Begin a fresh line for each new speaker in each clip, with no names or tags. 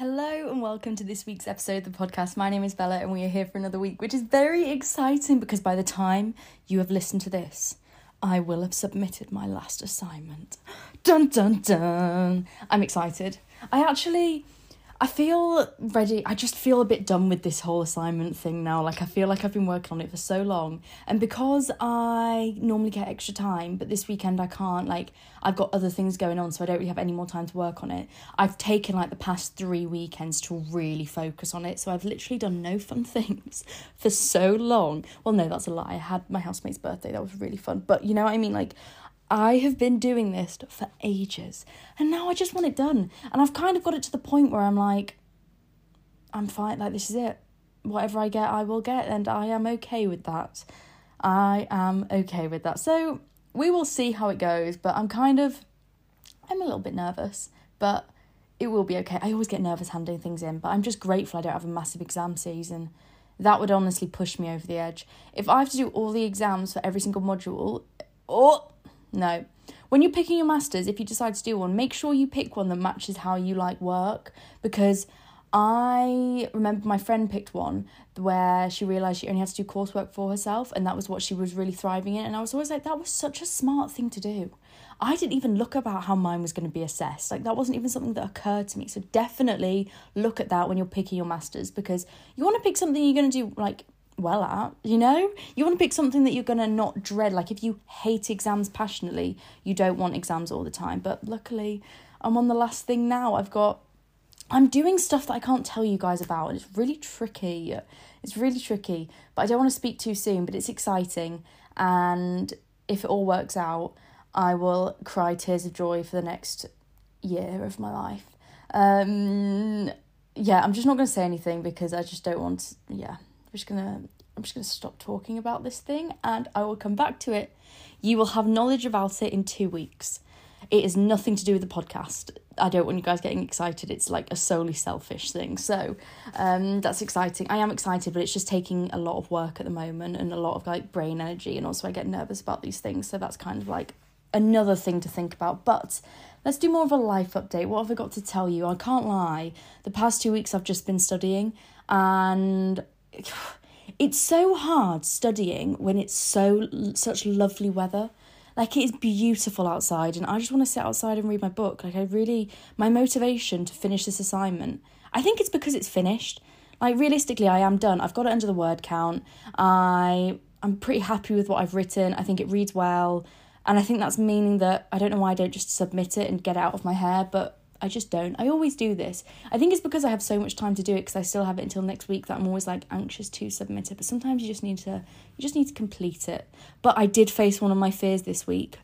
Hello and welcome to this week's episode of the podcast. My name is Bella and we are here for another week, which is very exciting because by the time you have listened to this, I will have submitted my last assignment. Dun dun dun! I'm excited. I actually I feel ready. I just feel a bit done with this whole assignment thing now. Like, I feel like I've been working on it for so long. And because I normally get extra time, but this weekend I can't, like, I've got other things going on, so I don't really have any more time to work on it. I've taken, like, the past three weekends to really focus on it. So I've literally done no fun things for so long. Well, no, that's a lie. I had my housemate's birthday. That was really fun. But you know what I mean? Like, I have been doing this for ages and now I just want it done. And I've kind of got it to the point where I'm like, I'm fine, like, this is it. Whatever I get, I will get, and I am okay with that. I am okay with that. So we will see how it goes, but I'm kind of, I'm a little bit nervous, but it will be okay. I always get nervous handing things in, but I'm just grateful I don't have a massive exam season. That would honestly push me over the edge. If I have to do all the exams for every single module, oh, no. When you're picking your masters, if you decide to do one, make sure you pick one that matches how you like work because I remember my friend picked one where she realized she only had to do coursework for herself and that was what she was really thriving in and I was always like that was such a smart thing to do. I didn't even look about how mine was going to be assessed. Like that wasn't even something that occurred to me. So definitely look at that when you're picking your masters because you want to pick something you're going to do like well at, you know? You want to pick something that you're going to not dread. Like if you hate exams passionately, you don't want exams all the time. But luckily, I'm on the last thing now. I've got I'm doing stuff that I can't tell you guys about and it's really tricky. It's really tricky, but I don't want to speak too soon, but it's exciting and if it all works out, I will cry tears of joy for the next year of my life. Um yeah, I'm just not going to say anything because I just don't want yeah. I'm just gonna I'm just gonna stop talking about this thing and I will come back to it. You will have knowledge about it in two weeks. It is nothing to do with the podcast. I don't want you guys getting excited. It's like a solely selfish thing. So um, that's exciting. I am excited, but it's just taking a lot of work at the moment and a lot of like brain energy. And also, I get nervous about these things. So that's kind of like another thing to think about. But let's do more of a life update. What have I got to tell you? I can't lie. The past two weeks I've just been studying and it's so hard studying when it's so such lovely weather. Like it is beautiful outside and I just want to sit outside and read my book. Like I really my motivation to finish this assignment. I think it's because it's finished. Like realistically I am done. I've got it under the word count. I I'm pretty happy with what I've written. I think it reads well. And I think that's meaning that I don't know why I don't just submit it and get it out of my hair, but I just don't. I always do this. I think it's because I have so much time to do it because I still have it until next week that I'm always like anxious to submit it. But sometimes you just need to you just need to complete it. But I did face one of my fears this week.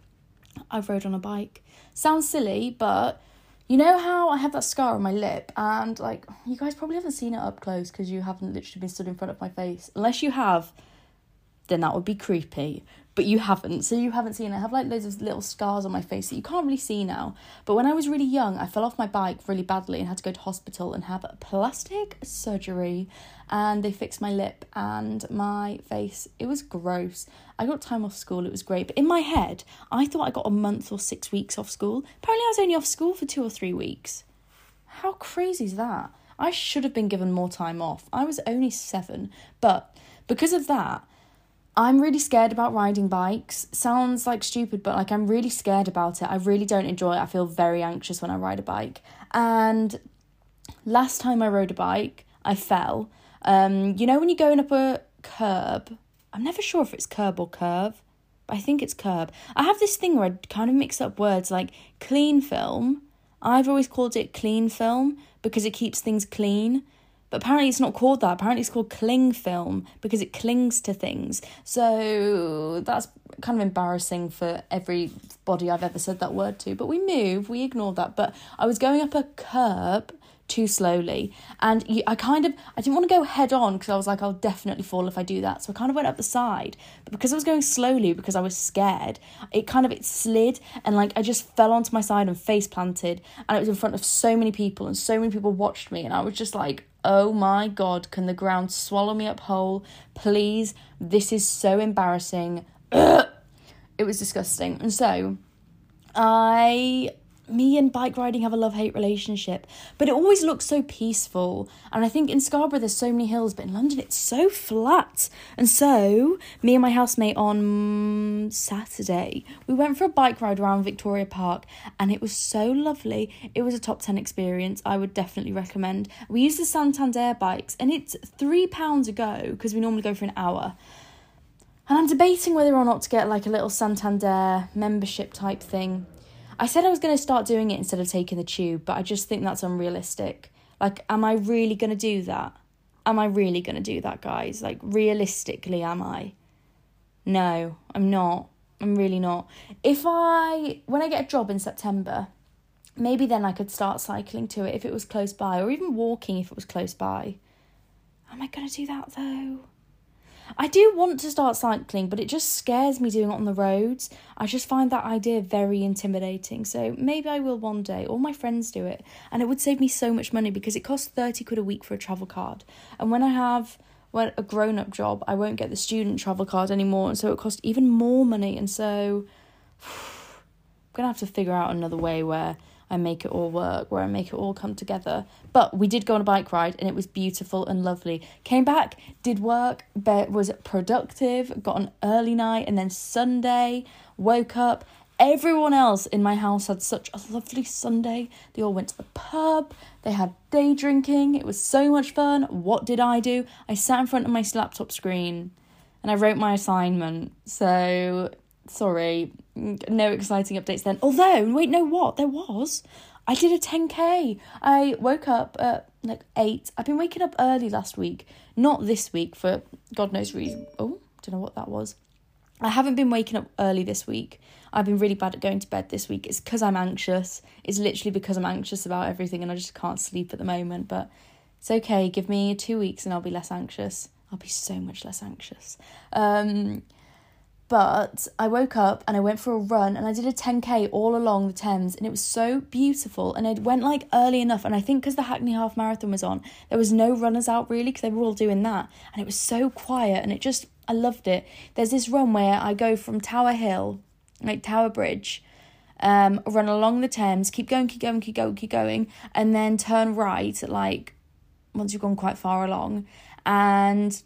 I rode on a bike. Sounds silly, but you know how I have that scar on my lip and like you guys probably haven't seen it up close because you haven't literally been stood in front of my face. Unless you have, then that would be creepy but you haven't. So you haven't seen. I have like loads of little scars on my face that you can't really see now. But when I was really young, I fell off my bike really badly and had to go to hospital and have plastic surgery. And they fixed my lip and my face. It was gross. I got time off school, it was great. But in my head, I thought I got a month or six weeks off school. Apparently, I was only off school for two or three weeks. How crazy is that? I should have been given more time off. I was only seven. But because of that, I'm really scared about riding bikes. Sounds like stupid, but like I'm really scared about it. I really don't enjoy it. I feel very anxious when I ride a bike. And last time I rode a bike, I fell. Um, you know when you're going up a curb, I'm never sure if it's curb or curve, but I think it's curb. I have this thing where I kind of mix up words like clean film. I've always called it clean film because it keeps things clean. But apparently it's not called that. Apparently it's called cling film because it clings to things. So that's kind of embarrassing for everybody I've ever said that word to. But we move, we ignore that. But I was going up a curb too slowly and I kind of I didn't want to go head on because I was like I'll definitely fall if I do that so I kind of went up the side but because I was going slowly because I was scared it kind of it slid and like I just fell onto my side and face planted and it was in front of so many people and so many people watched me and I was just like oh my god, can the ground swallow me up whole? Please, this is so embarrassing. it was disgusting. And so I me and bike riding have a love hate relationship, but it always looks so peaceful. And I think in Scarborough there's so many hills, but in London it's so flat. And so, me and my housemate on mm, Saturday, we went for a bike ride around Victoria Park, and it was so lovely. It was a top 10 experience. I would definitely recommend. We used the Santander bikes, and it's £3 a go because we normally go for an hour. And I'm debating whether or not to get like a little Santander membership type thing I said I was going to start doing it instead of taking the tube, but I just think that's unrealistic. Like, am I really going to do that? Am I really going to do that, guys? Like, realistically, am I? No, I'm not. I'm really not. If I, when I get a job in September, maybe then I could start cycling to it if it was close by, or even walking if it was close by. Am I going to do that though? I do want to start cycling, but it just scares me doing it on the roads. I just find that idea very intimidating. So maybe I will one day. All my friends do it, and it would save me so much money because it costs 30 quid a week for a travel card. And when I have when a grown up job, I won't get the student travel card anymore, and so it costs even more money. And so I'm gonna have to figure out another way where I make it all work, where I make it all come together. But we did go on a bike ride and it was beautiful and lovely. Came back, did work, but was productive, got an early night, and then Sunday, woke up. Everyone else in my house had such a lovely Sunday. They all went to the pub, they had day drinking, it was so much fun. What did I do? I sat in front of my laptop screen and I wrote my assignment. So sorry, no exciting updates then. Although, wait, no, what? There was. I did a 10k. I woke up at like 8. I've been waking up early last week, not this week for God knows reason. Oh, don't know what that was. I haven't been waking up early this week. I've been really bad at going to bed this week. It's because I'm anxious. It's literally because I'm anxious about everything and I just can't sleep at the moment. But it's okay. Give me two weeks and I'll be less anxious. I'll be so much less anxious. Um, but I woke up and I went for a run and I did a 10k all along the Thames and it was so beautiful. And it went like early enough. And I think because the Hackney Half Marathon was on, there was no runners out really because they were all doing that. And it was so quiet and it just, I loved it. There's this run where I go from Tower Hill, like Tower Bridge, um, run along the Thames, keep going, keep going, keep going, keep going, and then turn right, like once you've gone quite far along, and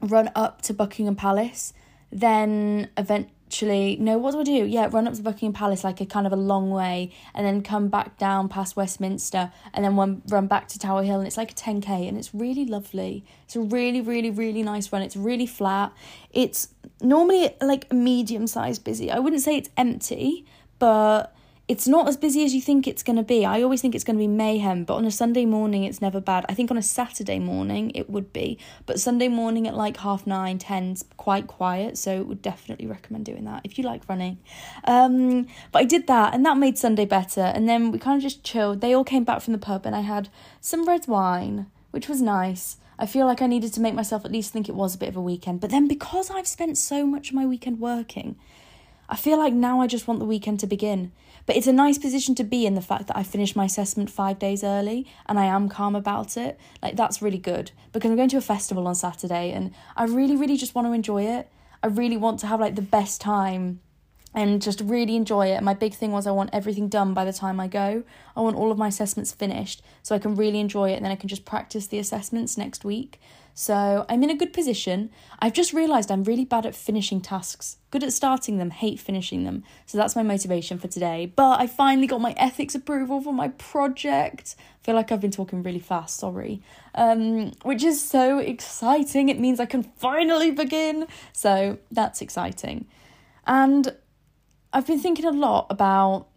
run up to Buckingham Palace then eventually no what do i do? Yeah run up to buckingham palace like a kind of a long way and then come back down past westminster and then run back to tower hill and it's like a 10k and it's really lovely. It's a really really really nice run. It's really flat. It's normally like medium sized busy. I wouldn't say it's empty but it's not as busy as you think it's going to be. I always think it's going to be mayhem, but on a Sunday morning, it's never bad. I think on a Saturday morning, it would be, but Sunday morning at like half nine, ten's quite quiet, so would definitely recommend doing that if you like running. Um, but I did that, and that made Sunday better. And then we kind of just chilled. They all came back from the pub, and I had some red wine, which was nice. I feel like I needed to make myself at least think it was a bit of a weekend. But then because I've spent so much of my weekend working, I feel like now I just want the weekend to begin. But it's a nice position to be in the fact that I finished my assessment five days early and I am calm about it. Like, that's really good because I'm going to a festival on Saturday and I really, really just want to enjoy it. I really want to have like the best time and just really enjoy it. My big thing was I want everything done by the time I go. I want all of my assessments finished so I can really enjoy it and then I can just practice the assessments next week. So I'm in a good position. I've just realised I'm really bad at finishing tasks. Good at starting them, hate finishing them. So that's my motivation for today. But I finally got my ethics approval for my project. I feel like I've been talking really fast, sorry. Um, which is so exciting. It means I can finally begin. So that's exciting. And I've been thinking a lot about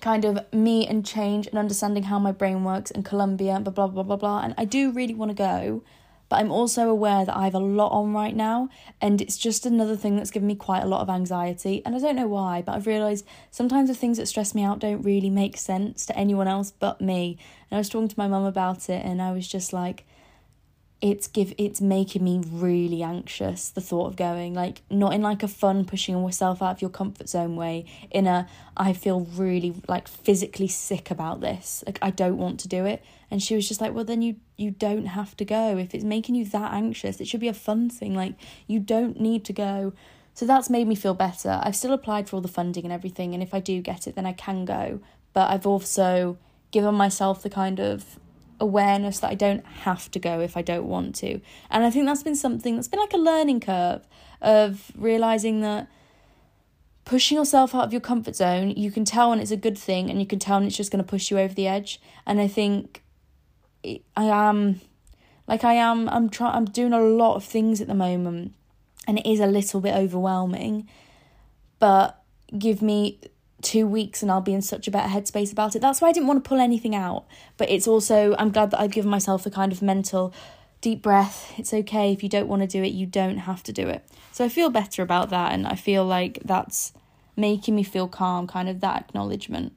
kind of me and change and understanding how my brain works and Colombia, blah blah blah blah blah. And I do really want to go, but I'm also aware that I have a lot on right now, and it's just another thing that's given me quite a lot of anxiety. And I don't know why, but I've realised sometimes the things that stress me out don't really make sense to anyone else but me. And I was talking to my mum about it, and I was just like, it's give it's making me really anxious the thought of going like not in like a fun pushing yourself out of your comfort zone way in a i feel really like physically sick about this like i don't want to do it. And she was just like well then you you don't have to go. If it's making you that anxious it should be a fun thing like you don't need to go. So that's made me feel better. I've still applied for all the funding and everything and if i do get it then i can go. But I've also given myself the kind of awareness that I don't have to go if I don't want to. And I think that's been something that's been like a learning curve of realizing that pushing yourself out of your comfort zone, you can tell when it's a good thing and you can tell when it's just going to push you over the edge. And I think I am like I am I'm trying I'm doing a lot of things at the moment and it is a little bit overwhelming. But give me two weeks and I'll be in such a better headspace about it. That's why I didn't want to pull anything out. But it's also, I'm glad that I've given myself a kind of mental deep breath. It's okay if you don't want to do it, you don't have to do it. So I feel better about that and I feel like that's making me feel calm, kind of that acknowledgement.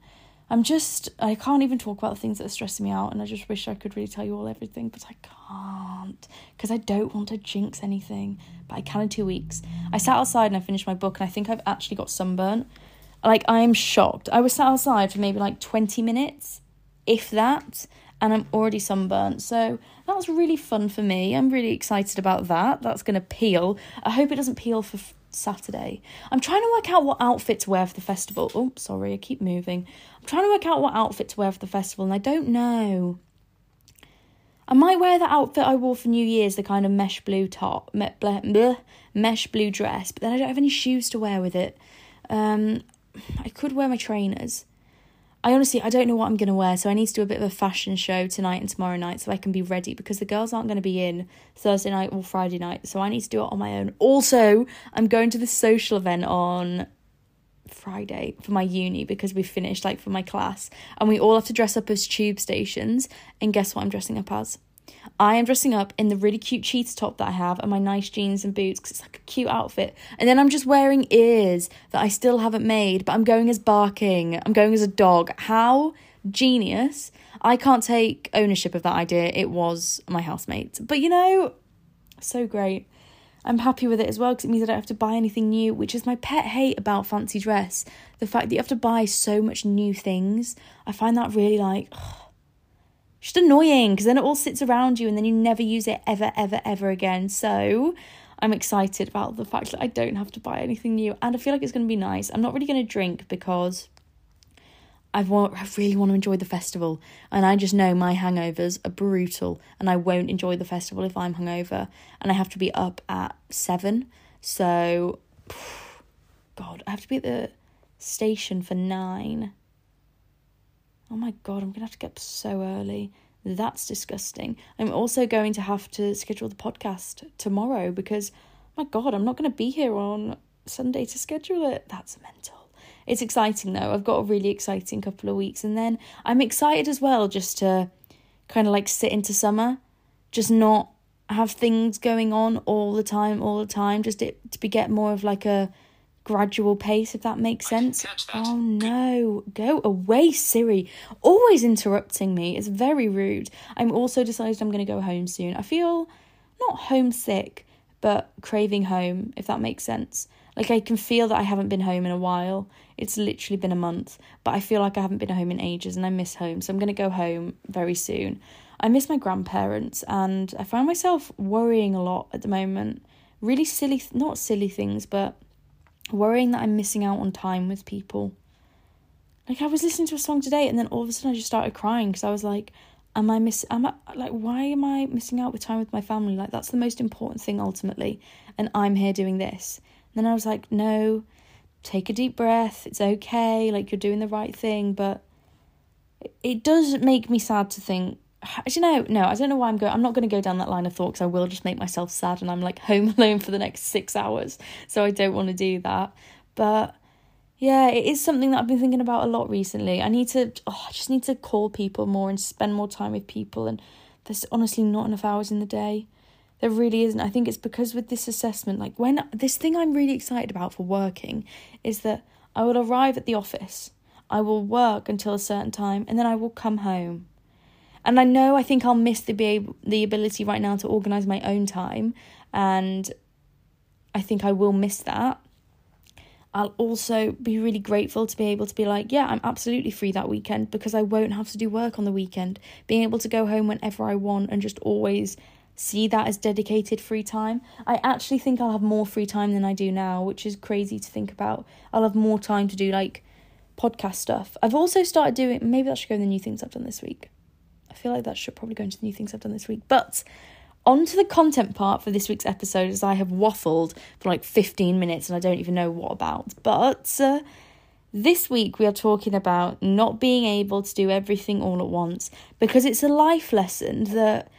I'm just, I can't even talk about the things that are stressing me out, and I just wish I could really tell you all everything, but I can't because I don't want to jinx anything. But I can in two weeks. I sat outside and I finished my book, and I think I've actually got sunburn like I'm shocked. I was sat outside for maybe like 20 minutes, if that, and I'm already sunburnt. So that was really fun for me. I'm really excited about that. That's going to peel. I hope it doesn't peel for f- Saturday. I'm trying to work out what outfit to wear for the festival. Oh, sorry, I keep moving. I'm trying to work out what outfit to wear for the festival, and I don't know. I might wear the outfit I wore for New Year's, the kind of mesh blue top, me, bleh, mesh blue dress, but then I don't have any shoes to wear with it. Um, I could wear my trainers. I honestly I don't know what I'm gonna wear, so I need to do a bit of a fashion show tonight and tomorrow night so I can be ready because the girls aren't gonna be in Thursday night or Friday night, so I need to do it on my own. Also, I'm going to the social event on Friday for my uni because we finished like for my class and we all have to dress up as tube stations and guess what I'm dressing up as? I am dressing up in the really cute cheetah top that I have and my nice jeans and boots because it's like a cute outfit. And then I'm just wearing ears that I still haven't made, but I'm going as barking. I'm going as a dog. How genius. I can't take ownership of that idea. It was my housemate. But you know, so great. I'm happy with it as well because it means I don't have to buy anything new, which is my pet hate about fancy dress. The fact that you have to buy so much new things. I find that really like. Ugh, just annoying because then it all sits around you and then you never use it ever, ever, ever again. So I'm excited about the fact that I don't have to buy anything new and I feel like it's going to be nice. I'm not really going to drink because I've want, I really want to enjoy the festival and I just know my hangovers are brutal and I won't enjoy the festival if I'm hungover and I have to be up at seven. So, God, I have to be at the station for nine oh my god, I'm to have to get up so early. That's disgusting. I'm also going to have to schedule the podcast tomorrow because, my god, I'm not to be here on Sunday to schedule it. That's mental. It's exciting though. I've got a really exciting couple of weeks. And then I'm excited as well just to kind of like sit into summer, just not have things going on all the time, all the time, just it, to be get more of like a gradual pace, if that makes sense. That. Oh no, go away, Siri. Always interrupting me. It's very rude. I'm also decided I'm going to go home soon. I feel not homesick, but craving home, if that makes sense. Like I can feel that I haven't been home in a while. It's literally been a month, but I feel like I haven't been home in ages and I miss home. So I'm going to go home very soon. I miss my grandparents and I find myself worrying a lot at the moment. Really silly, not silly things, but worrying that I'm missing out on time with people. Like I was listening to a song today and then all of a sudden I just started crying because I was like, am I miss am I like why am I missing out with time with my family? Like that's the most important thing ultimately. And I'm here doing this. And then I was like, no, take a deep breath. It's okay. Like you're doing the right thing, but it does make me sad to think you know, no, I don't know why I'm going. I'm not going to go down that line of thought because I will just make myself sad, and I'm like home alone for the next six hours. So I don't want to do that. But yeah, it is something that I've been thinking about a lot recently. I need to. Oh, I just need to call people more and spend more time with people. And there's honestly not enough hours in the day. There really isn't. I think it's because with this assessment, like when this thing I'm really excited about for working is that I will arrive at the office. I will work until a certain time and then I will come home and I know I think I'll miss the be the ability right now to organize my own time and I think I will miss that. I'll also be really grateful to be able to be like, yeah, I'm absolutely free that weekend because I won't have to do work on the weekend. Being able to go home whenever I want and just always see that as dedicated free time. I actually think I'll have more free time than I do now, which is crazy to think about. I'll have more time to do like podcast stuff. I've also started doing, maybe that should go in the new things I've done this week. I feel like that should probably go into the new things I've done this week. But on to the content part for this week's episode, as I have waffled for like 15 minutes and I don't even know what about. But uh, this week we are talking about not being able to do everything all at once because it's a life lesson that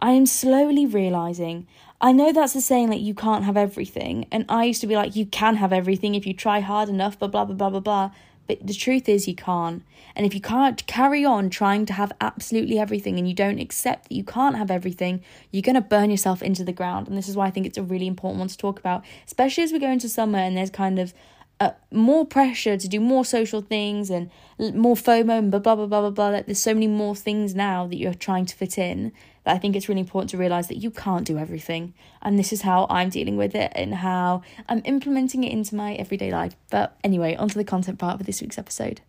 I am slowly realizing. I know that's a saying that you can't have everything, and I used to be like, you can have everything if you try hard enough, but blah blah blah blah blah. But the truth is, you can't. And if you can't carry on trying to have absolutely everything and you don't accept that you can't have everything, you're going to burn yourself into the ground. And this is why I think it's a really important one to talk about, especially as we go into summer and there's kind of uh, more pressure to do more social things and more FOMO and blah, blah, blah, blah, blah, blah. Like, there's so many more things now that you're trying to fit in that I think it's really important to realize that you can't do everything. And this is how I'm dealing with it and how I'm implementing it into my everyday life. But anyway, onto the content part of this week's episode.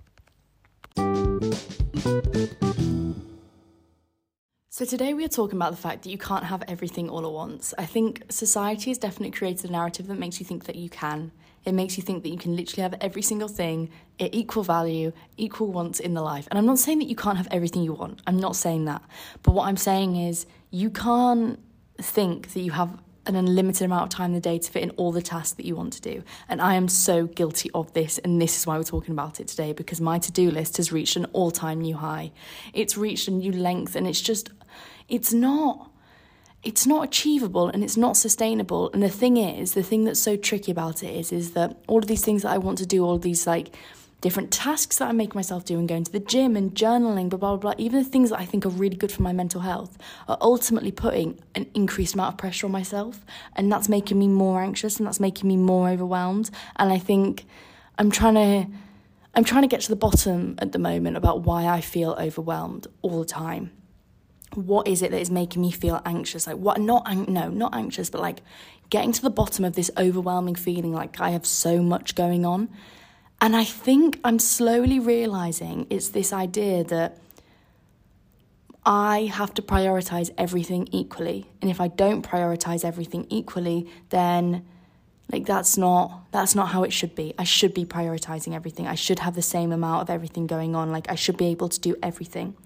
So, today we are talking about the fact that you can't have everything all at once. I think society has definitely created a narrative that makes you think that you can. It makes you think that you can literally have every single thing at equal value, equal wants in the life. And I'm not saying that you can't have everything you want. I'm not saying that. But what I'm saying is you can't think that you have an unlimited amount of time in the day to fit in all the tasks that you want to do. And I am so guilty of this. And this is why we're talking about it today because my to do list has reached an all time new high. It's reached a new length and it's just, it's not it's not achievable and it's not sustainable. And the thing is, the thing that's so tricky about it is, is that all of these things that I want to do, all of these like different tasks that I make myself do and going to the gym and journaling, blah, blah, blah, even the things that I think are really good for my mental health are ultimately putting an increased amount of pressure on myself. And that's making me more anxious and that's making me more overwhelmed. And I think I'm trying to. I'm trying to get to the bottom at the moment about why I feel overwhelmed all the time what is it that is making me feel anxious? Like what not no not anxious but like getting to the bottom of this overwhelming feeling like i have so much going on. And i think i'm slowly realizing it's this idea that i have to prioritize everything equally. And if i don't prioritize everything equally then like that's not that's not how it should be. I should be prioritizing everything. I should have the same amount of everything going on. Like i should be able to do everything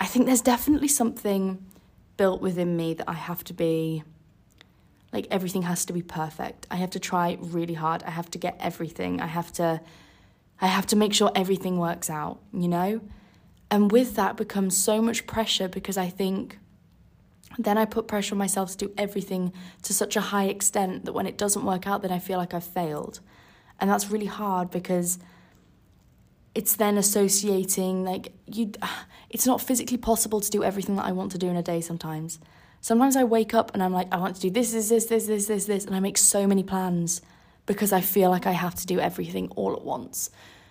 I think there's definitely something built within me that I have to be like everything has to be perfect. I have to try really hard. I have to get everything. I have to I have to make sure everything works out, you know? And with that becomes so much pressure because I think then I put pressure on myself to do everything to such a high extent that when it doesn't work out then I feel like I've failed. And that's really hard because it's then associating like you it's not physically possible to do everything that I want to do in a day sometimes. Sometimes I wake up and I'm like I want to do this this this this this this this and I make so many plans because I feel like I have to do everything all at once.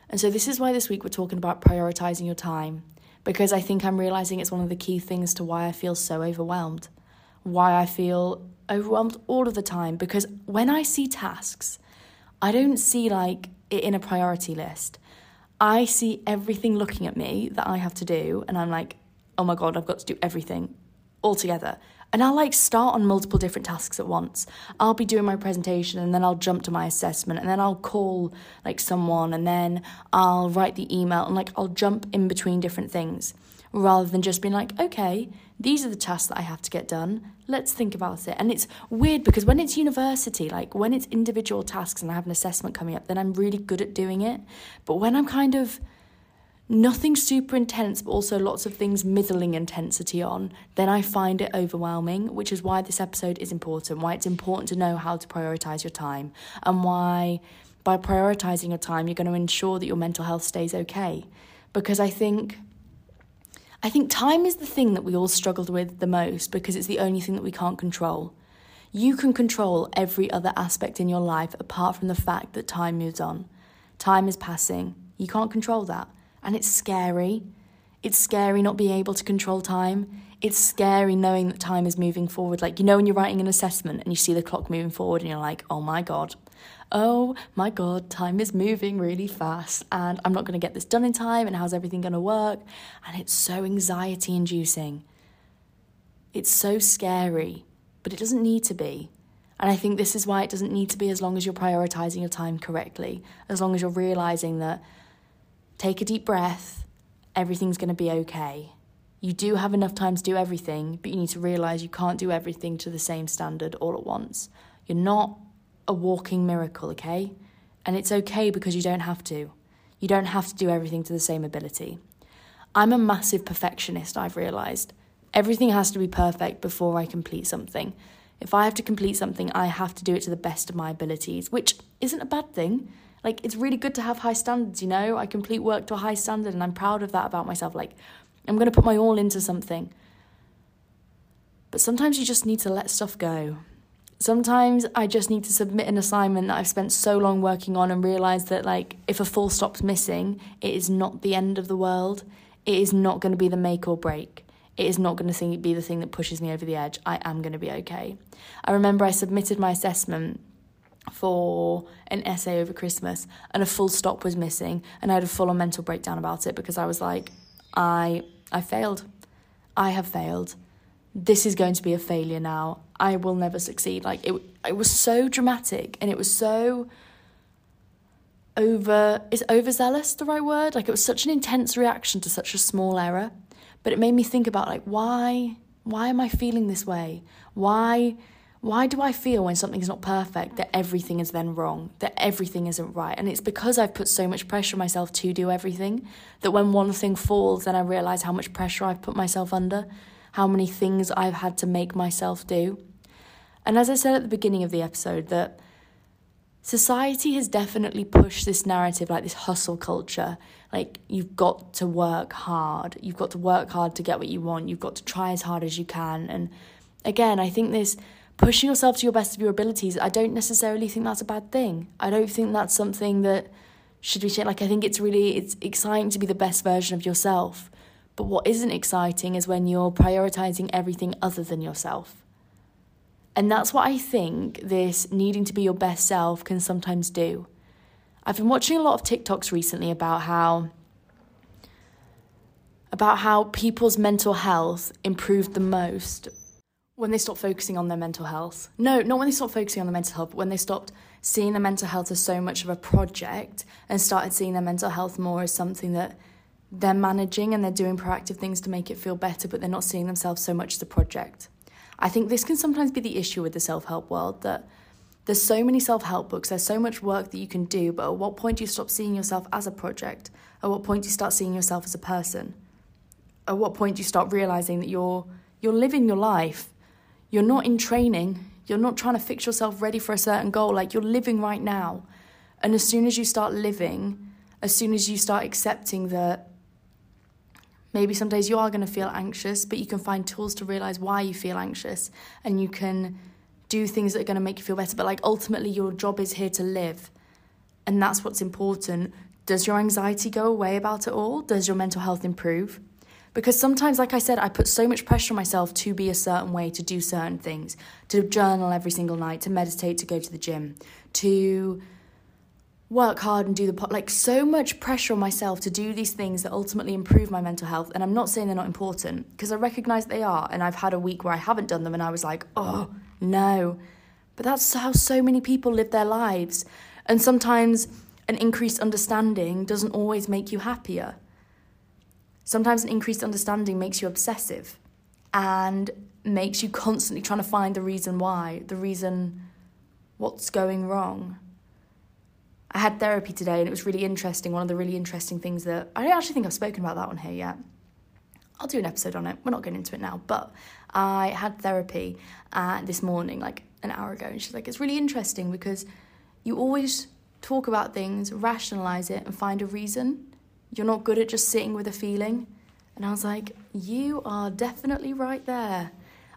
And so this is why this week we're talking about prioritizing your time because I think I'm realizing it's one of the key things to why I feel so overwhelmed. Why I feel overwhelmed all of the time because when I see tasks, I don't see like it in a priority list. I see everything looking at me that I have to do, and I'm like, oh my God, I've got to do everything all together. And I'll like start on multiple different tasks at once. I'll be doing my presentation and then I'll jump to my assessment and then I'll call like someone and then I'll write the email and like I'll jump in between different things rather than just being like, okay, these are the tasks that I have to get done. Let's think about it. And it's weird because when it's university, like when it's individual tasks and I have an assessment coming up, then I'm really good at doing it. But when I'm kind of nothing super intense, but also lots of things middling intensity on, then I find it overwhelming, which is why this episode is important, why it's important to know how to prioritize your time, and why by prioritizing your time, you're going to ensure that your mental health stays okay. Because I think I think time is the thing that we all struggled with the most because it's the only thing that we can't control. You can control every other aspect in your life apart from the fact that time moves on. Time is passing. You can't control that. And it's scary. It's scary not being able to control time. It's scary knowing that time is moving forward. Like, you know, when you're writing an assessment and you see the clock moving forward and you're like, oh my God, oh my God, time is moving really fast and I'm not going to get this done in time and how's everything going to work? And it's so anxiety inducing. It's so scary, but it doesn't need to be. And I think this is why it doesn't need to be as long as you're prioritizing your time correctly, as long as you're realizing that take a deep breath, everything's going to be okay. You do have enough time to do everything, but you need to realize you can't do everything to the same standard all at once. You're not a walking miracle, okay? And it's okay because you don't have to. You don't have to do everything to the same ability. I'm a massive perfectionist, I've realized. Everything has to be perfect before I complete something. If I have to complete something, I have to do it to the best of my abilities, which isn't a bad thing. Like, it's really good to have high standards, you know? I complete work to a high standard, and I'm proud of that about myself. Like, I'm going to put my all into something. But sometimes you just need to let stuff go. Sometimes I just need to submit an assignment that I've spent so long working on and realize that, like, if a full stop's missing, it is not the end of the world. It is not going to be the make or break. It is not going to be the thing that pushes me over the edge. I am going to be okay. I remember I submitted my assessment for an essay over Christmas and a full stop was missing and I had a full on mental breakdown about it because I was like I I failed. I have failed. This is going to be a failure now. I will never succeed. Like it it was so dramatic and it was so over is overzealous the right word? Like it was such an intense reaction to such a small error. But it made me think about like why why am I feeling this way? Why why do I feel when something's not perfect that everything is then wrong, that everything isn't right? And it's because I've put so much pressure on myself to do everything that when one thing falls, then I realize how much pressure I've put myself under, how many things I've had to make myself do. And as I said at the beginning of the episode, that society has definitely pushed this narrative, like this hustle culture. Like, you've got to work hard. You've got to work hard to get what you want. You've got to try as hard as you can. And again, I think this pushing yourself to your best of your abilities, I don't necessarily think that's a bad thing. I don't think that's something that should be like I think it's really it's exciting to be the best version of yourself. But what isn't exciting is when you're prioritizing everything other than yourself. And that's what I think this needing to be your best self can sometimes do. I've been watching a lot of TikToks recently about how about how people's mental health improved the most when they stopped focusing on their mental health. No, not when they stopped focusing on their mental health, but when they stopped seeing their mental health as so much of a project and started seeing their mental health more as something that they're managing and they're doing proactive things to make it feel better, but they're not seeing themselves so much as a project. I think this can sometimes be the issue with the self help world that there's so many self help books, there's so much work that you can do, but at what point do you stop seeing yourself as a project? At what point do you start seeing yourself as a person? At what point do you start realizing that you're you're living your life you're not in training. You're not trying to fix yourself ready for a certain goal. Like you're living right now. And as soon as you start living, as soon as you start accepting that maybe some days you are going to feel anxious, but you can find tools to realize why you feel anxious and you can do things that are going to make you feel better. But like ultimately, your job is here to live. And that's what's important. Does your anxiety go away about it all? Does your mental health improve? Because sometimes, like I said, I put so much pressure on myself to be a certain way, to do certain things, to journal every single night, to meditate, to go to the gym, to work hard and do the pot. Like, so much pressure on myself to do these things that ultimately improve my mental health. And I'm not saying they're not important because I recognize they are. And I've had a week where I haven't done them and I was like, oh, no. But that's how so many people live their lives. And sometimes an increased understanding doesn't always make you happier. Sometimes an increased understanding makes you obsessive and makes you constantly trying to find the reason why, the reason what's going wrong. I had therapy today and it was really interesting. One of the really interesting things that I don't actually think I've spoken about that one here yet. I'll do an episode on it. We're not getting into it now, but I had therapy uh, this morning, like an hour ago, and she's like, it's really interesting because you always talk about things, rationalize it, and find a reason. You're not good at just sitting with a feeling. And I was like, You are definitely right there.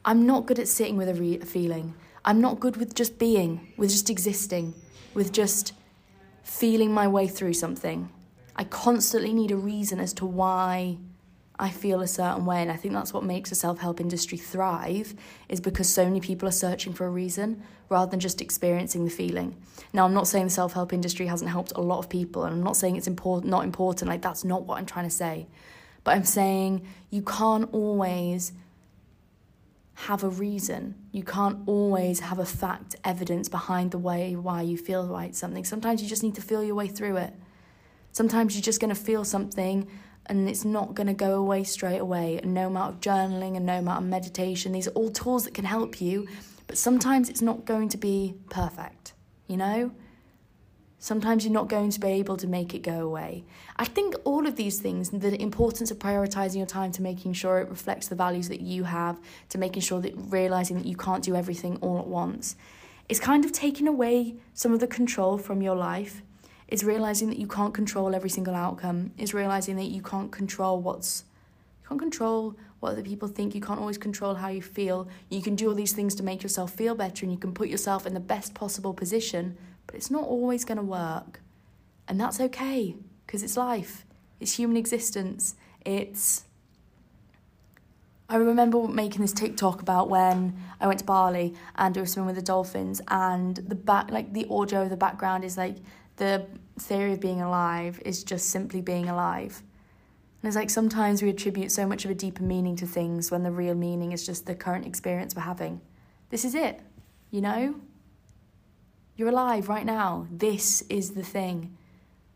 I'm not good at sitting with a, re- a feeling. I'm not good with just being, with just existing, with just feeling my way through something. I constantly need a reason as to why I feel a certain way. And I think that's what makes the self help industry thrive, is because so many people are searching for a reason rather than just experiencing the feeling. Now, I'm not saying the self help industry hasn't helped a lot of people, and I'm not saying it's important, not important. Like, that's not what I'm trying to say. But I'm saying you can't always have a reason. You can't always have a fact, evidence behind the way why you feel like something. Sometimes you just need to feel your way through it. Sometimes you're just going to feel something and it's not going to go away straight away. And no amount of journaling and no amount of meditation, these are all tools that can help you, but sometimes it's not going to be perfect, you know? Sometimes you're not going to be able to make it go away. I think all of these things, the importance of prioritizing your time to making sure it reflects the values that you have, to making sure that realizing that you can't do everything all at once, is kind of taking away some of the control from your life. Is realizing that you can't control every single outcome. Is realizing that you can't control what's you can't control what other people think. You can't always control how you feel. You can do all these things to make yourself feel better and you can put yourself in the best possible position but it's not always going to work. And that's okay because it's life, it's human existence. It's. I remember making this TikTok about when I went to Bali and we were swimming with the dolphins, and the back, like the audio of the background is like the theory of being alive is just simply being alive. And it's like sometimes we attribute so much of a deeper meaning to things when the real meaning is just the current experience we're having. This is it, you know? You're alive right now. This is the thing.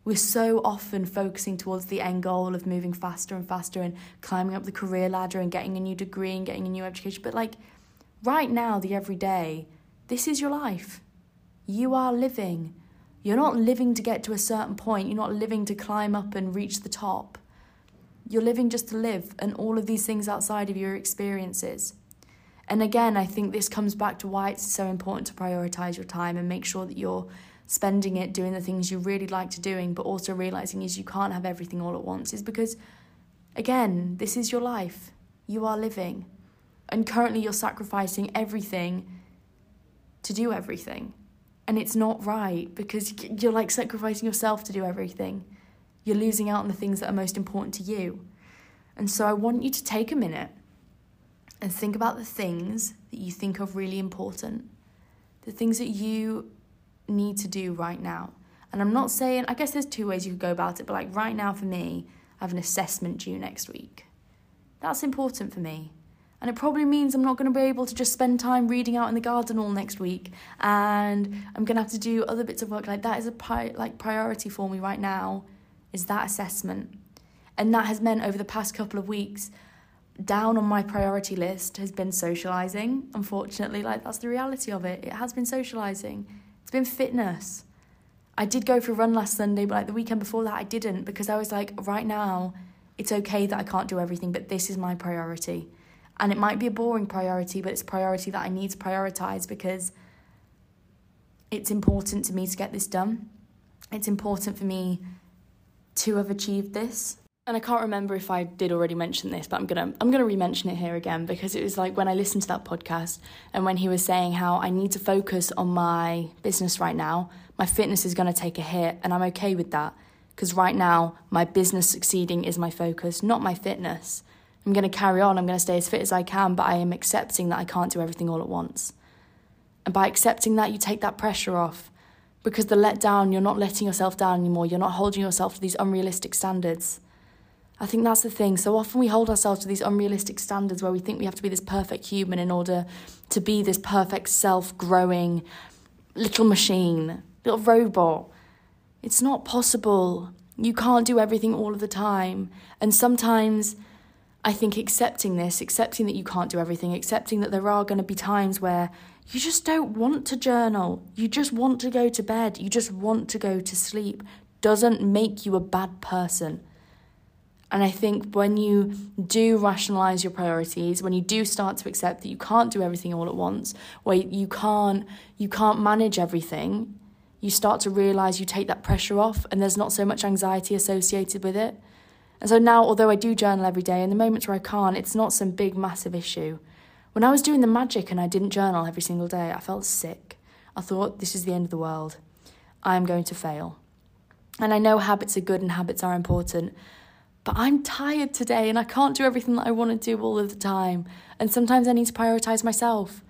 We're so often focusing towards the end goal of moving faster and faster and climbing up the career ladder and getting a new degree and getting a new education. But, like, right now, the everyday, this is your life. You are living. You're not living to get to a certain point. You're not living to climb up and reach the top. You're living just to live, and all of these things outside of your experiences. And again, I think this comes back to why it's so important to prioritize your time and make sure that you're spending it doing the things you really like to doing, but also realizing is you can't have everything all at once is because again, this is your life. You are living. And currently you're sacrificing everything to do everything. And it's not right because you're like sacrificing yourself to do everything. You're losing out on the things that are most important to you. And so I want you to take a minute and think about the things that you think are really important, the things that you need to do right now. And I'm not saying, I guess there's two ways you could go about it, but like right now for me, I have an assessment due next week. That's important for me. And it probably means I'm not going to be able to just spend time reading out in the garden all next week. And I'm going to have to do other bits of work. Like that is a like priority for me right now, is that assessment. And that has meant over the past couple of weeks, down on my priority list has been socializing. Unfortunately, like that's the reality of it. It has been socializing. It's been fitness. I did go for a run last Sunday, but like the weekend before that, I didn't because I was like, right now, it's okay that I can't do everything, but this is my priority. And it might be a boring priority, but it's priority that I need to prioritize because it's important to me to get this done. It's important for me to have achieved this and I can't remember if I did already mention this, but I'm gonna I'm gonna re-mention it here again because it was like when I listened to that podcast and when he was saying how I need to focus on my business right now, my fitness is gonna take a hit, and I'm okay with that because right now my business succeeding is my focus, not my fitness. I'm gonna carry on. I'm gonna stay as fit as I can, but I am accepting that I can't do everything all at once. And by accepting that, you take that pressure off because the letdown, you're not letting yourself down anymore. You're not holding yourself to these unrealistic standards I think that's the thing. So often we hold ourselves to these unrealistic standards where we think we have to be this perfect human in order to be this perfect self growing little machine, little robot. It's not possible. You can't do everything all of the time. And sometimes I think accepting this, accepting that you can't do everything, accepting that there are going to be times where you just don't want to journal, you just want to go to bed, you just want to go to sleep, doesn't make you a bad person. And I think when you do rationalize your priorities, when you do start to accept that you can't do everything all at once, where you can't you can't manage everything, you start to realize you take that pressure off and there's not so much anxiety associated with it. And so now although I do journal every day, in the moments where I can't, it's not some big massive issue. When I was doing the magic and I didn't journal every single day, I felt sick. I thought this is the end of the world. I am going to fail. And I know habits are good and habits are important, but I'm tired today and I can't do everything that I want to do all of the time. And sometimes I need to prioritize myself.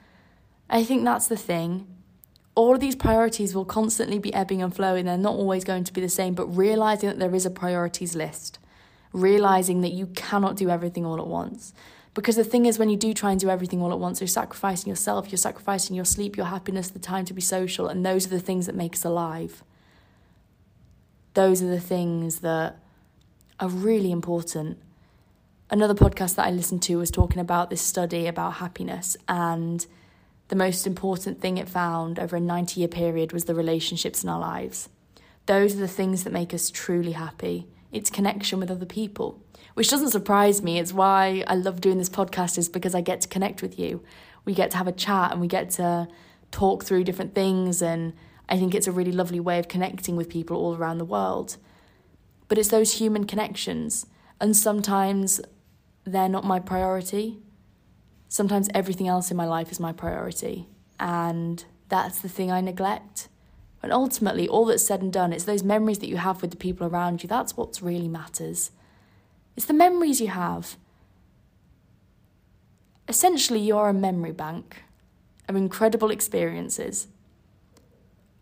I think that's the thing. All of these priorities will constantly be ebbing and flowing. They're not always going to be the same, but realizing that there is a priorities list, realizing that you cannot do everything all at once. Because the thing is, when you do try and do everything all at once, you're sacrificing yourself, you're sacrificing your sleep, your happiness, the time to be social, and those are the things that make us alive. those are the things that are really important. Another podcast that I listened to was talking about this study about happiness, and the most important thing it found over a 90 year period was the relationships in our lives. Those are the things that make us truly happy. It's connection with other people, which doesn't surprise me. It's why I love doing this podcast, is because I get to connect with you. We get to have a chat and we get to talk through different things and I think it's a really lovely way of connecting with people all around the world. But it's those human connections, and sometimes they're not my priority. Sometimes everything else in my life is my priority, and that's the thing I neglect. And ultimately, all that's said and done, it's those memories that you have with the people around you. That's what really matters. It's the memories you have. Essentially, you are a memory bank of incredible experiences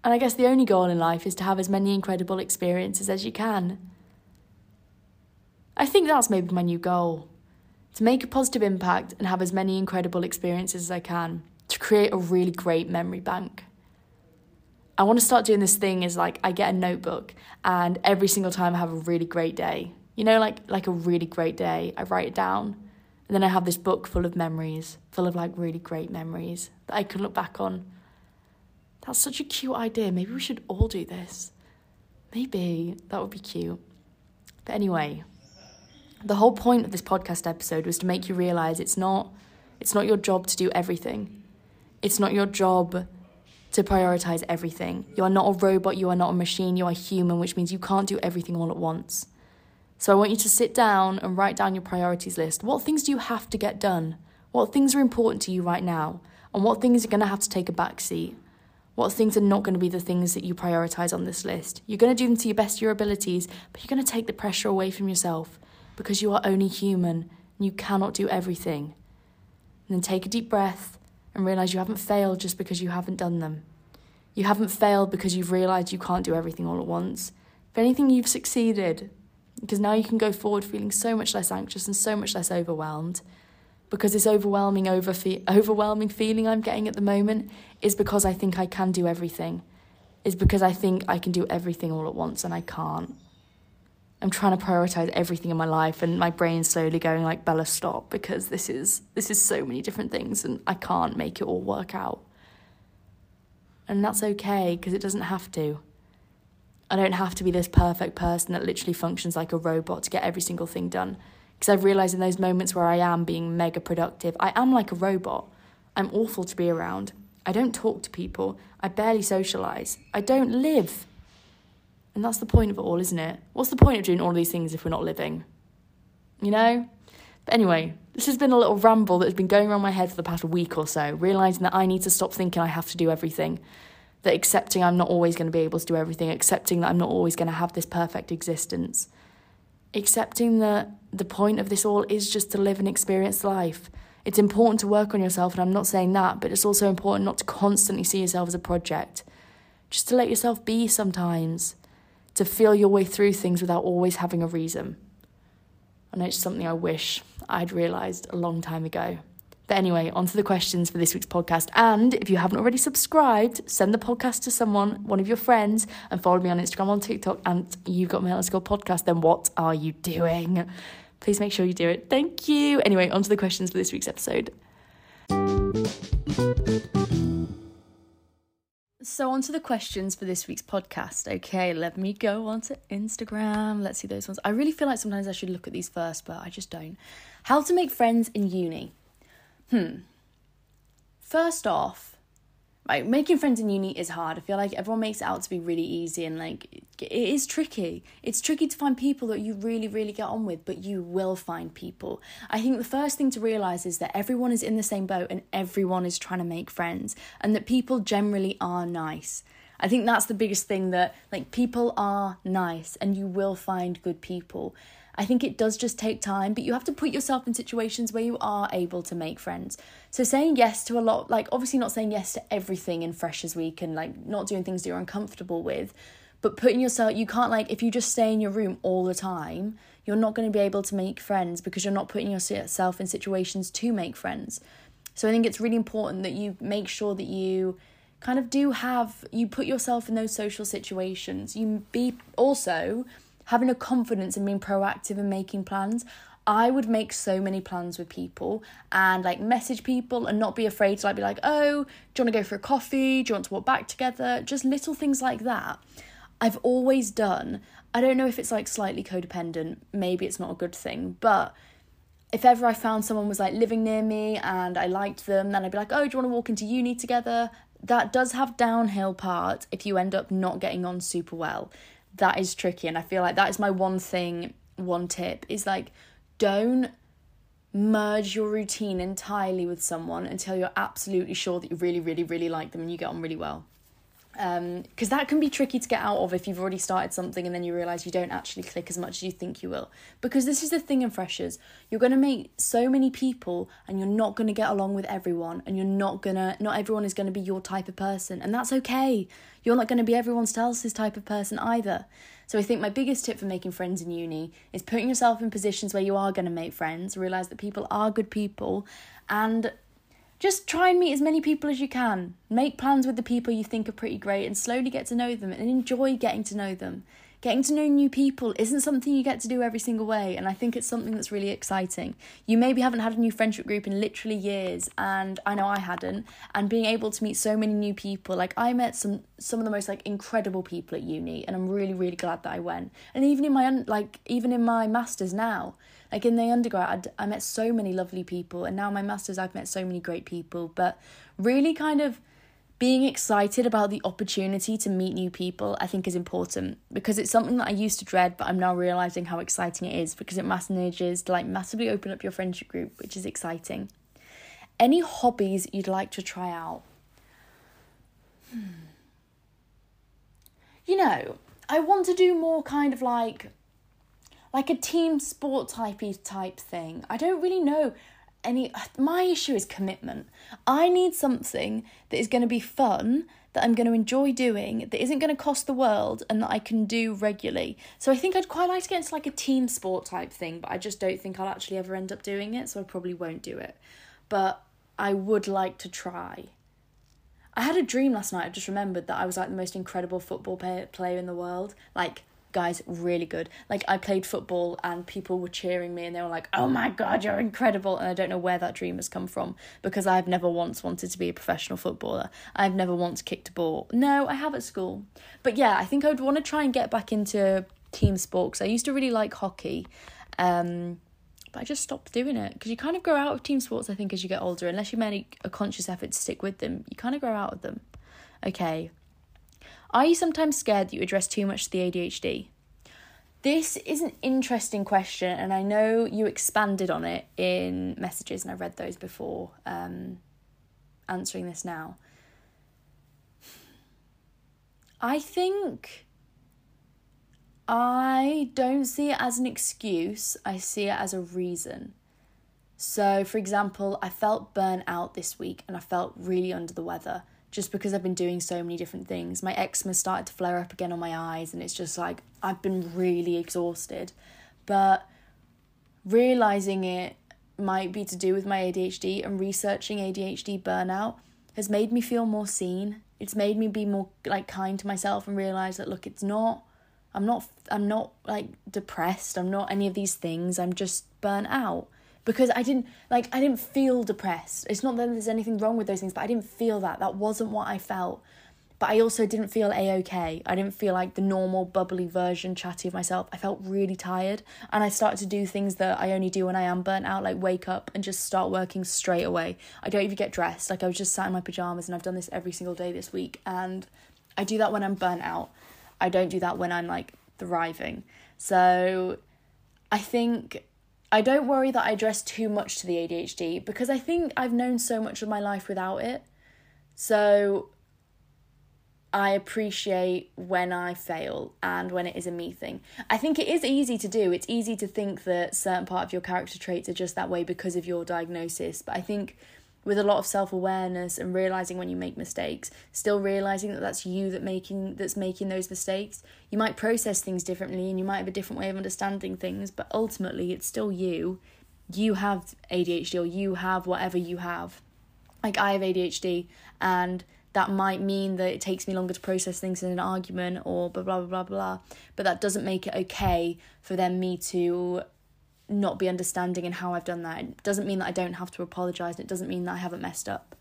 and I guess the only goal in life is to have as many incredible experiences as you can. I think that's maybe my new goal to make a positive impact and have as many incredible experiences as I can to create a really great memory bank. I want to start doing this thing is like I get a notebook and every single time I have a really great day. You know like like a really great day, I write it down. And then I have this book full of memories, full of like really great memories that I can look back on that's such a cute idea. Maybe we should all do this. Maybe that would be cute. But anyway, the whole point of this podcast episode was to make you realize it's not it's not your job to do everything. It's not your job to prioritize everything. You are not a robot, you are not a machine, you are human, which means you can't do everything all at once. So I want you to sit down and write down your priorities list. What things do you have to get done? What things are important to you right now? And what things are going to have to take a back seat? What things are not going to be the things that you prioritize on this list? You're going to do them to your best of your abilities, but you're going to take the pressure away from yourself because you are only human and you cannot do everything. And then take a deep breath and realize you haven't failed just because you haven't done them. You haven't failed because you've realized you can't do everything all at once. If anything, you've succeeded because now you can go forward feeling so much less anxious and so much less overwhelmed because this overwhelming over overwhelming feeling I'm getting at the moment is because I think I can do everything. Is because I think I can do everything all at once and I can't. I'm trying to prioritize everything in my life and my brain's slowly going like Bella stop because this is this is so many different things and I can't make it all work out. And that's okay because it doesn't have to. I don't have to be this perfect person that literally functions like a robot to get every single thing done. Because I've realised in those moments where I am being mega productive, I am like a robot. I'm awful to be around. I don't talk to people. I barely socialise. I don't live. And that's the point of it all, isn't it? What's the point of doing all these things if we're not living? You know? But anyway, this has been a little ramble that has been going around my head for the past week or so, realising that I need to stop thinking I have to do everything. That accepting I'm not always going to be able to do everything, accepting that I'm not always going to have this perfect existence accepting that the point of this all is just to live and experience life. It's important to work on yourself, and I'm not saying that, but it's also important not to constantly see yourself as a project. Just to let yourself be sometimes, to feel your way through things without always having a reason. And it's something I wish I'd realised a long time ago. But anyway, on to the questions for this week's podcast. And if you haven't already subscribed, send the podcast to someone, one of your friends, and follow me on Instagram, on TikTok, and you've got Mail School podcast. Then what are you doing? Please make sure you do it. Thank you. Anyway, on to the questions for this week's episode. So, on to the questions for this week's podcast. Okay, let me go onto Instagram. Let's see those ones. I really feel like sometimes I should look at these first, but I just don't. How to make friends in uni. Hmm. First off, like making friends in uni is hard. I feel like everyone makes it out to be really easy and like it is tricky. It's tricky to find people that you really, really get on with, but you will find people. I think the first thing to realize is that everyone is in the same boat and everyone is trying to make friends and that people generally are nice. I think that's the biggest thing that like people are nice and you will find good people. I think it does just take time, but you have to put yourself in situations where you are able to make friends. So saying yes to a lot, like obviously not saying yes to everything in Freshers Week and like not doing things that you're uncomfortable with, but putting yourself, you can't like, if you just stay in your room all the time, you're not going to be able to make friends because you're not putting yourself in situations to make friends. So I think it's really important that you make sure that you kind of do have you put yourself in those social situations. You be also having a confidence and being proactive and making plans. I would make so many plans with people and like message people and not be afraid to like be like, oh, do you want to go for a coffee? Do you want to walk back together? Just little things like that. I've always done. I don't know if it's like slightly codependent, maybe it's not a good thing, but if ever I found someone was like living near me and I liked them, then I'd be like, oh, do you want to walk into uni together? That does have downhill part if you end up not getting on super well. That is tricky, and I feel like that is my one thing, one tip is like don't merge your routine entirely with someone until you're absolutely sure that you really, really, really like them and you get on really well. Because um, that can be tricky to get out of if you've already started something and then you realise you don't actually click as much as you think you will. Because this is the thing in freshers you're going to meet so many people and you're not going to get along with everyone and you're not going to, not everyone is going to be your type of person. And that's okay. You're not going to be everyone else's type of person either. So I think my biggest tip for making friends in uni is putting yourself in positions where you are going to make friends, realize that people are good people, and just try and meet as many people as you can. Make plans with the people you think are pretty great and slowly get to know them and enjoy getting to know them getting to know new people isn't something you get to do every single way and i think it's something that's really exciting. You maybe haven't had a new friendship group in literally years and i know i hadn't and being able to meet so many new people like i met some some of the most like incredible people at uni and i'm really really glad that i went. And even in my un- like even in my masters now like in the undergrad i met so many lovely people and now my masters i've met so many great people but really kind of being excited about the opportunity to meet new people, I think is important because it's something that I used to dread, but I'm now realizing how exciting it is because it manages to like massively open up your friendship group, which is exciting. Any hobbies you'd like to try out? Hmm. You know, I want to do more kind of like like a team sport typey type thing. I don't really know any my issue is commitment. I need something that is going to be fun, that I'm going to enjoy doing, that isn't going to cost the world and that I can do regularly. So I think I'd quite like to get into like a team sport type thing, but I just don't think I'll actually ever end up doing it, so I probably won't do it. But I would like to try. I had a dream last night. I just remembered that I was like the most incredible football player in the world. Like guys really good. Like i played football and people were cheering me and they were like oh my god you're incredible. And i don't know where that dream has come from because i've never once wanted to be a professional footballer. I've never once kicked a ball. No i have at school. But yeah i think i would want to try and get back into team sports. I used to really like hockey um, but I just stopped doing it because you kind of grow out of team sports. I think as you get older, unless you make a conscious effort to stick with them, you kind of grow out of them. Okay, are you sometimes scared that you address too much to the ADHD? This is an interesting question, and I know you expanded on it in messages, and I've read those before um, answering this now. I think I don't see it as an excuse, I see it as a reason. So, for example, I felt burnt out this week and I felt really under the weather just because I've been doing so many different things. My eczema started to flare up again on my eyes, and it's just like I've been really exhausted. But realizing it might be to do with my ADHD and researching ADHD burnout has made me feel more seen. It's made me be more like kind to myself and realize that look, it's not I'm not I'm not like depressed. I'm not any of these things. I'm just burnt out because I didn't like I didn't feel depressed. It's not that there's anything wrong with those things, but I didn't feel that. That wasn't what I felt. But I also didn't feel a okay. I didn't feel like the normal bubbly version chatty of myself. I felt really tired and I started to do things that I only do when I am burnt out, like wake up and just start working straight away. I don't even get dressed. Like I was just sat in my pajamas and I've done this every single day this week and I do that when I'm burnt out. I don't do that when I'm like thriving. So I think I don't worry that I address too much to the ADHD because I think I've known so much of my life without it. So I appreciate when I fail and when it is a me thing. I think it is easy to do. It's easy to think that certain part of your character traits are just that way because of your diagnosis. But I think with a lot of self-awareness and realizing when you make mistakes still realizing that that's you that making that's making those mistakes. You might process things differently and you might have a different way of understanding things but ultimately it's still you. You have ADHD or you have whatever you have. Like I have ADHD and that might mean that it takes me longer to process things in an argument or blah blah blah blah blah but that doesn't make it okay for them me to not be understanding in how I've done that. It doesn't mean that I don't have to apologize. It doesn't mean that I haven't messed up.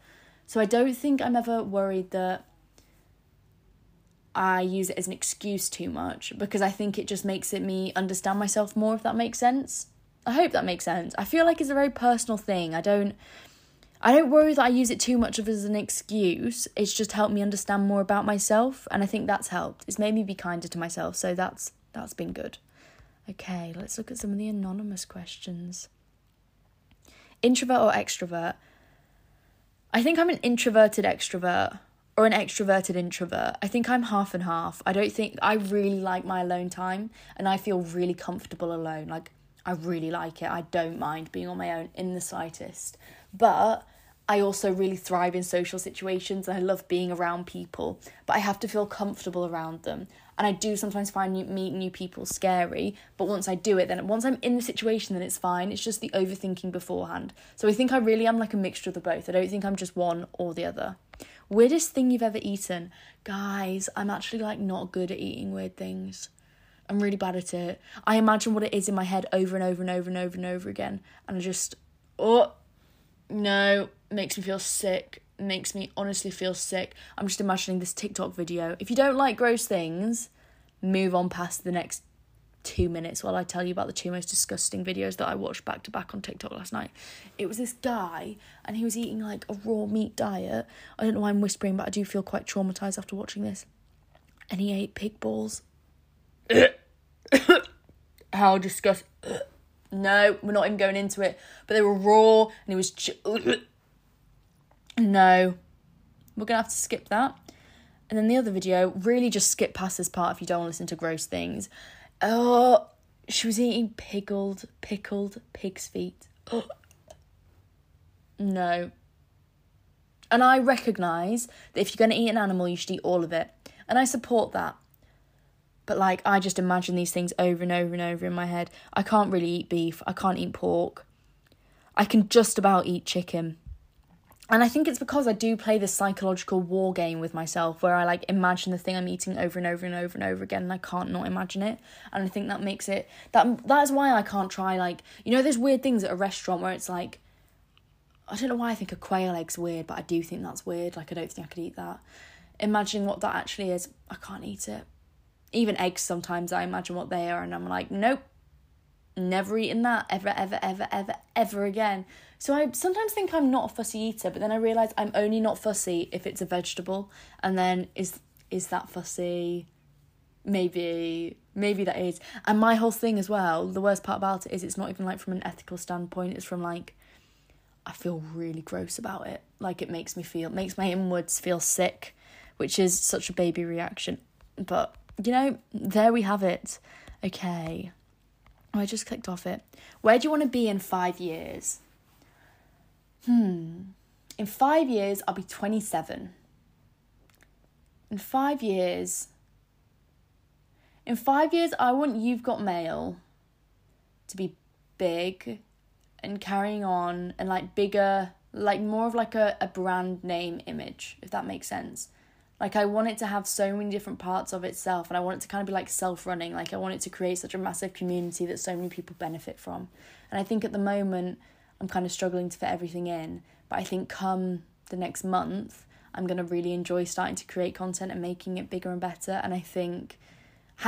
So I don't think I'm ever worried that I use it as an excuse too much because I think it just makes it me understand myself more if that makes sense. I hope that makes sense. I feel like it's a very personal thing. I don't I don't worry that I use it too much of as an excuse. It's just helped me understand more about myself and I think that's helped. It's made me be kinder to myself, so that's that's been good. Okay, let's look at some of the anonymous questions. Introvert or extrovert? I think I'm an introverted extrovert or an extroverted introvert. I think I'm half and half. I don't think I really like my alone time and I feel really comfortable alone. Like I really like it. I don't mind being on my own in the slightest. But I also really thrive in social situations and I love being around people, but I have to feel comfortable around them. And I do sometimes find new, meeting new people scary, but once I do it, then once I'm in the situation, then it's fine. It's just the overthinking beforehand. So I think I really am like a mixture of the both. I don't think I'm just one or the other. Weirdest thing you've ever eaten? Guys, I'm actually like not good at eating weird things. I'm really bad at it. I imagine what it is in my head over and over and over and over and over again. And I just, oh, no, makes me feel sick. Makes me honestly feel sick. I'm just imagining this TikTok video. If you don't like gross things, move on past the next two minutes while I tell you about the two most disgusting videos that I watched back to back on TikTok last night. It was this guy, and he was eating like a raw meat diet. I don't know why I'm whispering, but I do feel quite traumatized after watching this. And he ate pig balls. How disgusting. No, we're not even going into it. But they were raw, and it was. Ch- no. We're going to have to skip that. And then the other video, really just skip past this part if you don't want to listen to gross things. Oh, she was eating pickled, pickled pig's feet. Oh. No. And I recognise that if you're going to eat an animal, you should eat all of it. And I support that. But like, I just imagine these things over and over and over in my head. I can't really eat beef. I can't eat pork. I can just about eat chicken. And I think it's because I do play this psychological war game with myself where I like imagine the thing I'm eating over and over and over and over again and I can't not imagine it. And I think that makes it that that is why I can't try like you know there's weird things at a restaurant where it's like I don't know why I think a quail egg's weird, but I do think that's weird. Like I don't think I could eat that. Imagining what that actually is, I can't eat it. Even eggs sometimes I imagine what they are and I'm like, nope. Never eating that ever, ever, ever, ever, ever again. So I sometimes think I'm not a fussy eater, but then I realise I'm only not fussy if it's a vegetable. And then is is that fussy? Maybe maybe that is. And my whole thing as well, the worst part about it is it's not even like from an ethical standpoint, it's from like I feel really gross about it. Like it makes me feel makes my inwards feel sick, which is such a baby reaction. But you know, there we have it. Okay. I just clicked off it. Where do you want to be in five years? hmm, in five years, I'll be 27. In five years, in five years, I want You've Got Mail to be big and carrying on and like bigger, like more of like a, a brand name image, if that makes sense. Like I want it to have so many different parts of itself and I want it to kind of be like self-running. Like I want it to create such a massive community that so many people benefit from. And I think at the moment I'm kind of struggling to fit everything in. But I think come the next month, I'm going to really enjoy starting to create content and making it bigger and better. And I think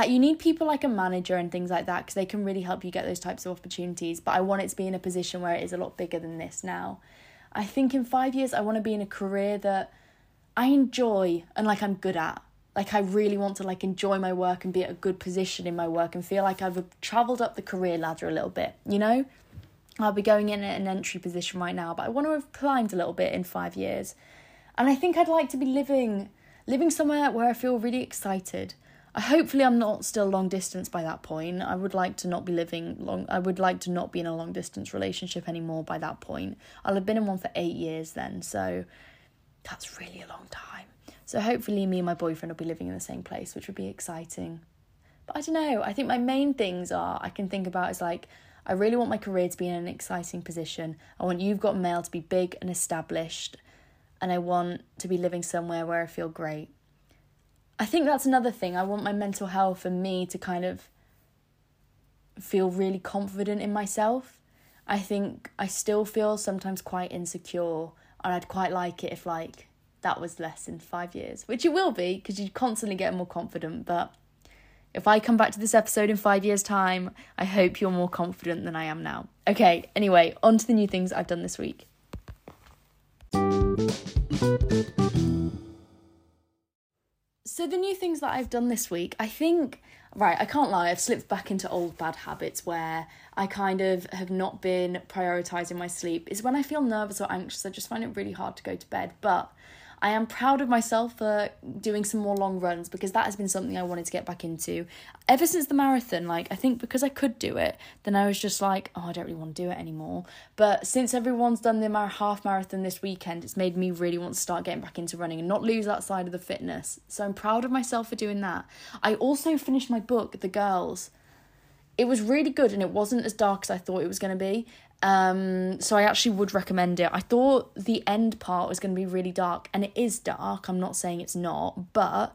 you need people like a manager and things like that because they can really help you get those types of opportunities. But I want it to be in a position where it is a lot bigger than this now. I think in five years, I want to be in a career that I enjoy and like I'm good at. Like I really want to like enjoy my work and be at a good position in my work and feel like I've traveled up the career ladder a little bit, you know? I'll be going in at an entry position right now, but I want to have climbed a little bit in five years. And I think I'd like to be living living somewhere where I feel really excited. I hopefully I'm not still long distance by that point. I would like to not be living long I would like to not be in a long distance relationship anymore by that point. I'll have been in one for 8 years then, so that's really a long time. So hopefully me and my boyfriend will be living in the same place, which would be exciting. But I don't know. I think my main things are I can think about is like I really want my career to be in an exciting position. I want You've Got Mail to be big and established. and I want to be living somewhere where I feel great. I think that's another thing. I want my mental health and me to kind of feel really confident in myself. I think I still feel sometimes quite insecure, and I'd quite like it if, like, that was less in five years, which it will be because you constantly get more confident. But if I come back to this episode in five years' time, I hope you're more confident than I am now. Okay, anyway, on to the new things I've done this week. So, the new things that I've done this week, I think, right, I can't lie, I've slipped back into old bad habits where I kind of have not been prioritizing my sleep. Is when I feel nervous or anxious, I just find it really hard to go to bed. But I am proud of myself for doing some more long runs because that has been something I wanted to get back into. Ever since the marathon, like, I think because I could do it, then I was just like, oh, I don't really want to do it anymore. But since everyone's done the half marathon this weekend, it's made me really want to start getting back into running and not lose that side of the fitness. So I'm proud of myself for doing that. I also finished my book, The Girls. It was really good and it wasn't as dark as I thought it was going to be. Um, so I actually would recommend it. I thought the end part was going to be really dark, and it is dark. I'm not saying it's not, but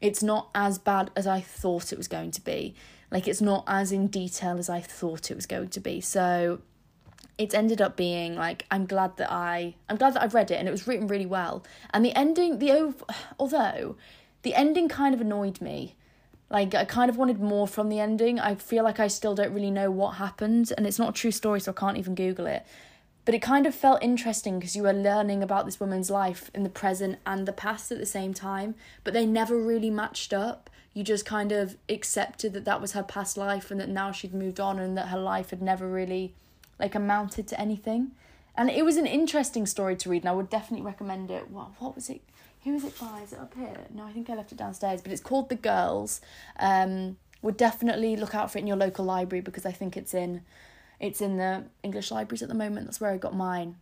it's not as bad as I thought it was going to be. Like it's not as in detail as I thought it was going to be. So it's ended up being like I'm glad that I I'm glad that I've read it and it was written really well. And the ending, the although the ending kind of annoyed me like I kind of wanted more from the ending. I feel like I still don't really know what happened and it's not a true story so I can't even google it. But it kind of felt interesting because you were learning about this woman's life in the present and the past at the same time, but they never really matched up. You just kind of accepted that that was her past life and that now she'd moved on and that her life had never really like amounted to anything. And it was an interesting story to read and I would definitely recommend it. What what was it? Who is it by? Is it up here? No, I think I left it downstairs. But it's called The Girls. Um, would definitely look out for it in your local library because I think it's in it's in the English libraries at the moment. That's where I got mine.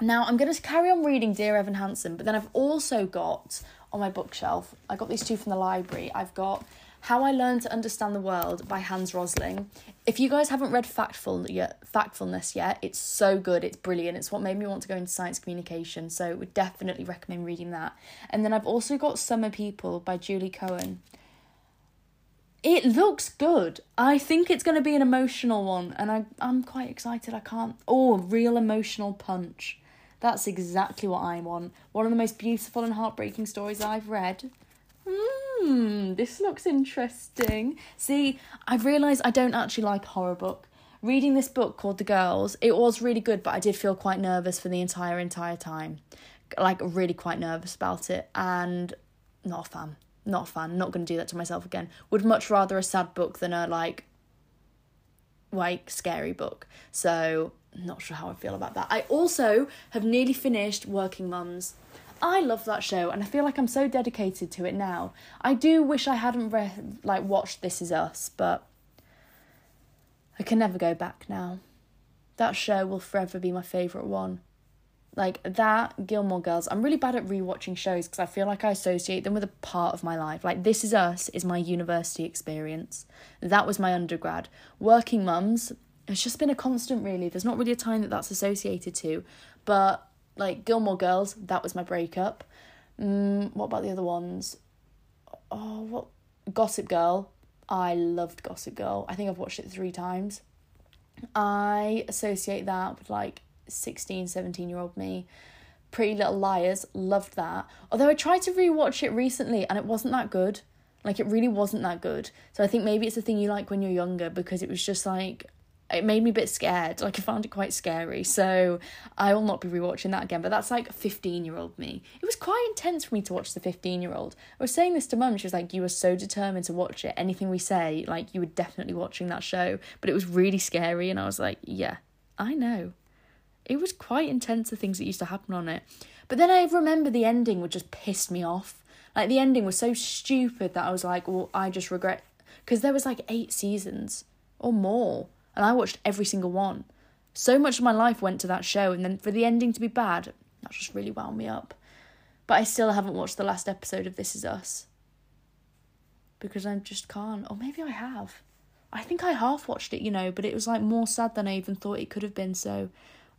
Now I'm going to carry on reading Dear Evan Hansen, but then I've also got on my bookshelf. I got these two from the library. I've got how I Learned to Understand the World by Hans Rosling. If you guys haven't read Factful yet, Factfulness yet, it's so good, it's brilliant. It's what made me want to go into science communication, so would definitely recommend reading that. And then I've also got Summer People by Julie Cohen. It looks good. I think it's going to be an emotional one, and I, I'm quite excited. I can't. Oh, real emotional punch. That's exactly what I want. One of the most beautiful and heartbreaking stories I've read. Hmm, this looks interesting. See, I've realised I don't actually like horror book. Reading this book called The Girls, it was really good, but I did feel quite nervous for the entire entire time. Like really quite nervous about it and not a fan. Not a fan. Not gonna do that to myself again. Would much rather a sad book than a like like scary book. So not sure how I feel about that. I also have nearly finished Working Mums. I love that show and I feel like I'm so dedicated to it now. I do wish I hadn't read like watched This Is Us, but I can never go back now. That show will forever be my favourite one. Like that, Gilmore Girls. I'm really bad at rewatching shows because I feel like I associate them with a part of my life. Like This Is Us is my university experience. That was my undergrad. Working Mums, it's just been a constant really. There's not really a time that that's associated to, but like Gilmore Girls, that was my breakup. Mm, what about the other ones? Oh, what Gossip Girl. I loved Gossip Girl. I think I've watched it three times. I associate that with like 16, 17 year old me. Pretty Little Liars, loved that. Although I tried to rewatch it recently and it wasn't that good. Like it really wasn't that good. So I think maybe it's a thing you like when you're younger because it was just like it made me a bit scared. Like I found it quite scary. So I will not be rewatching that again. But that's like 15 year old me. It was quite intense for me to watch the 15 year old. I was saying this to mum. She was like, You were so determined to watch it. Anything we say, like you were definitely watching that show. But it was really scary. And I was like, Yeah, I know. It was quite intense the things that used to happen on it. But then I remember the ending would just piss me off. Like the ending was so stupid that I was like, well, I just regret because there was like eight seasons or more and I watched every single one. So much of my life went to that show, and then for the ending to be bad, that just really wound me up. But I still haven't watched the last episode of This Is Us. Because I just can't. Or maybe I have. I think I half watched it, you know, but it was like more sad than I even thought it could have been, so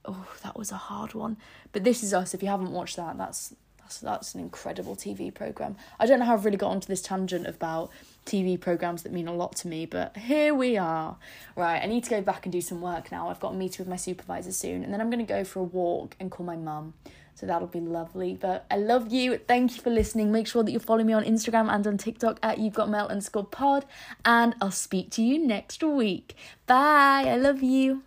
oh, that was a hard one. But This Is Us, if you haven't watched that, that's that's that's an incredible TV program. I don't know how I've really got onto this tangent about TV programs that mean a lot to me, but here we are. Right, I need to go back and do some work now. I've got a meeting with my supervisor soon, and then I'm going to go for a walk and call my mum. So that'll be lovely. But I love you. Thank you for listening. Make sure that you follow me on Instagram and on TikTok at you've got mail underscore pod. And I'll speak to you next week. Bye. I love you.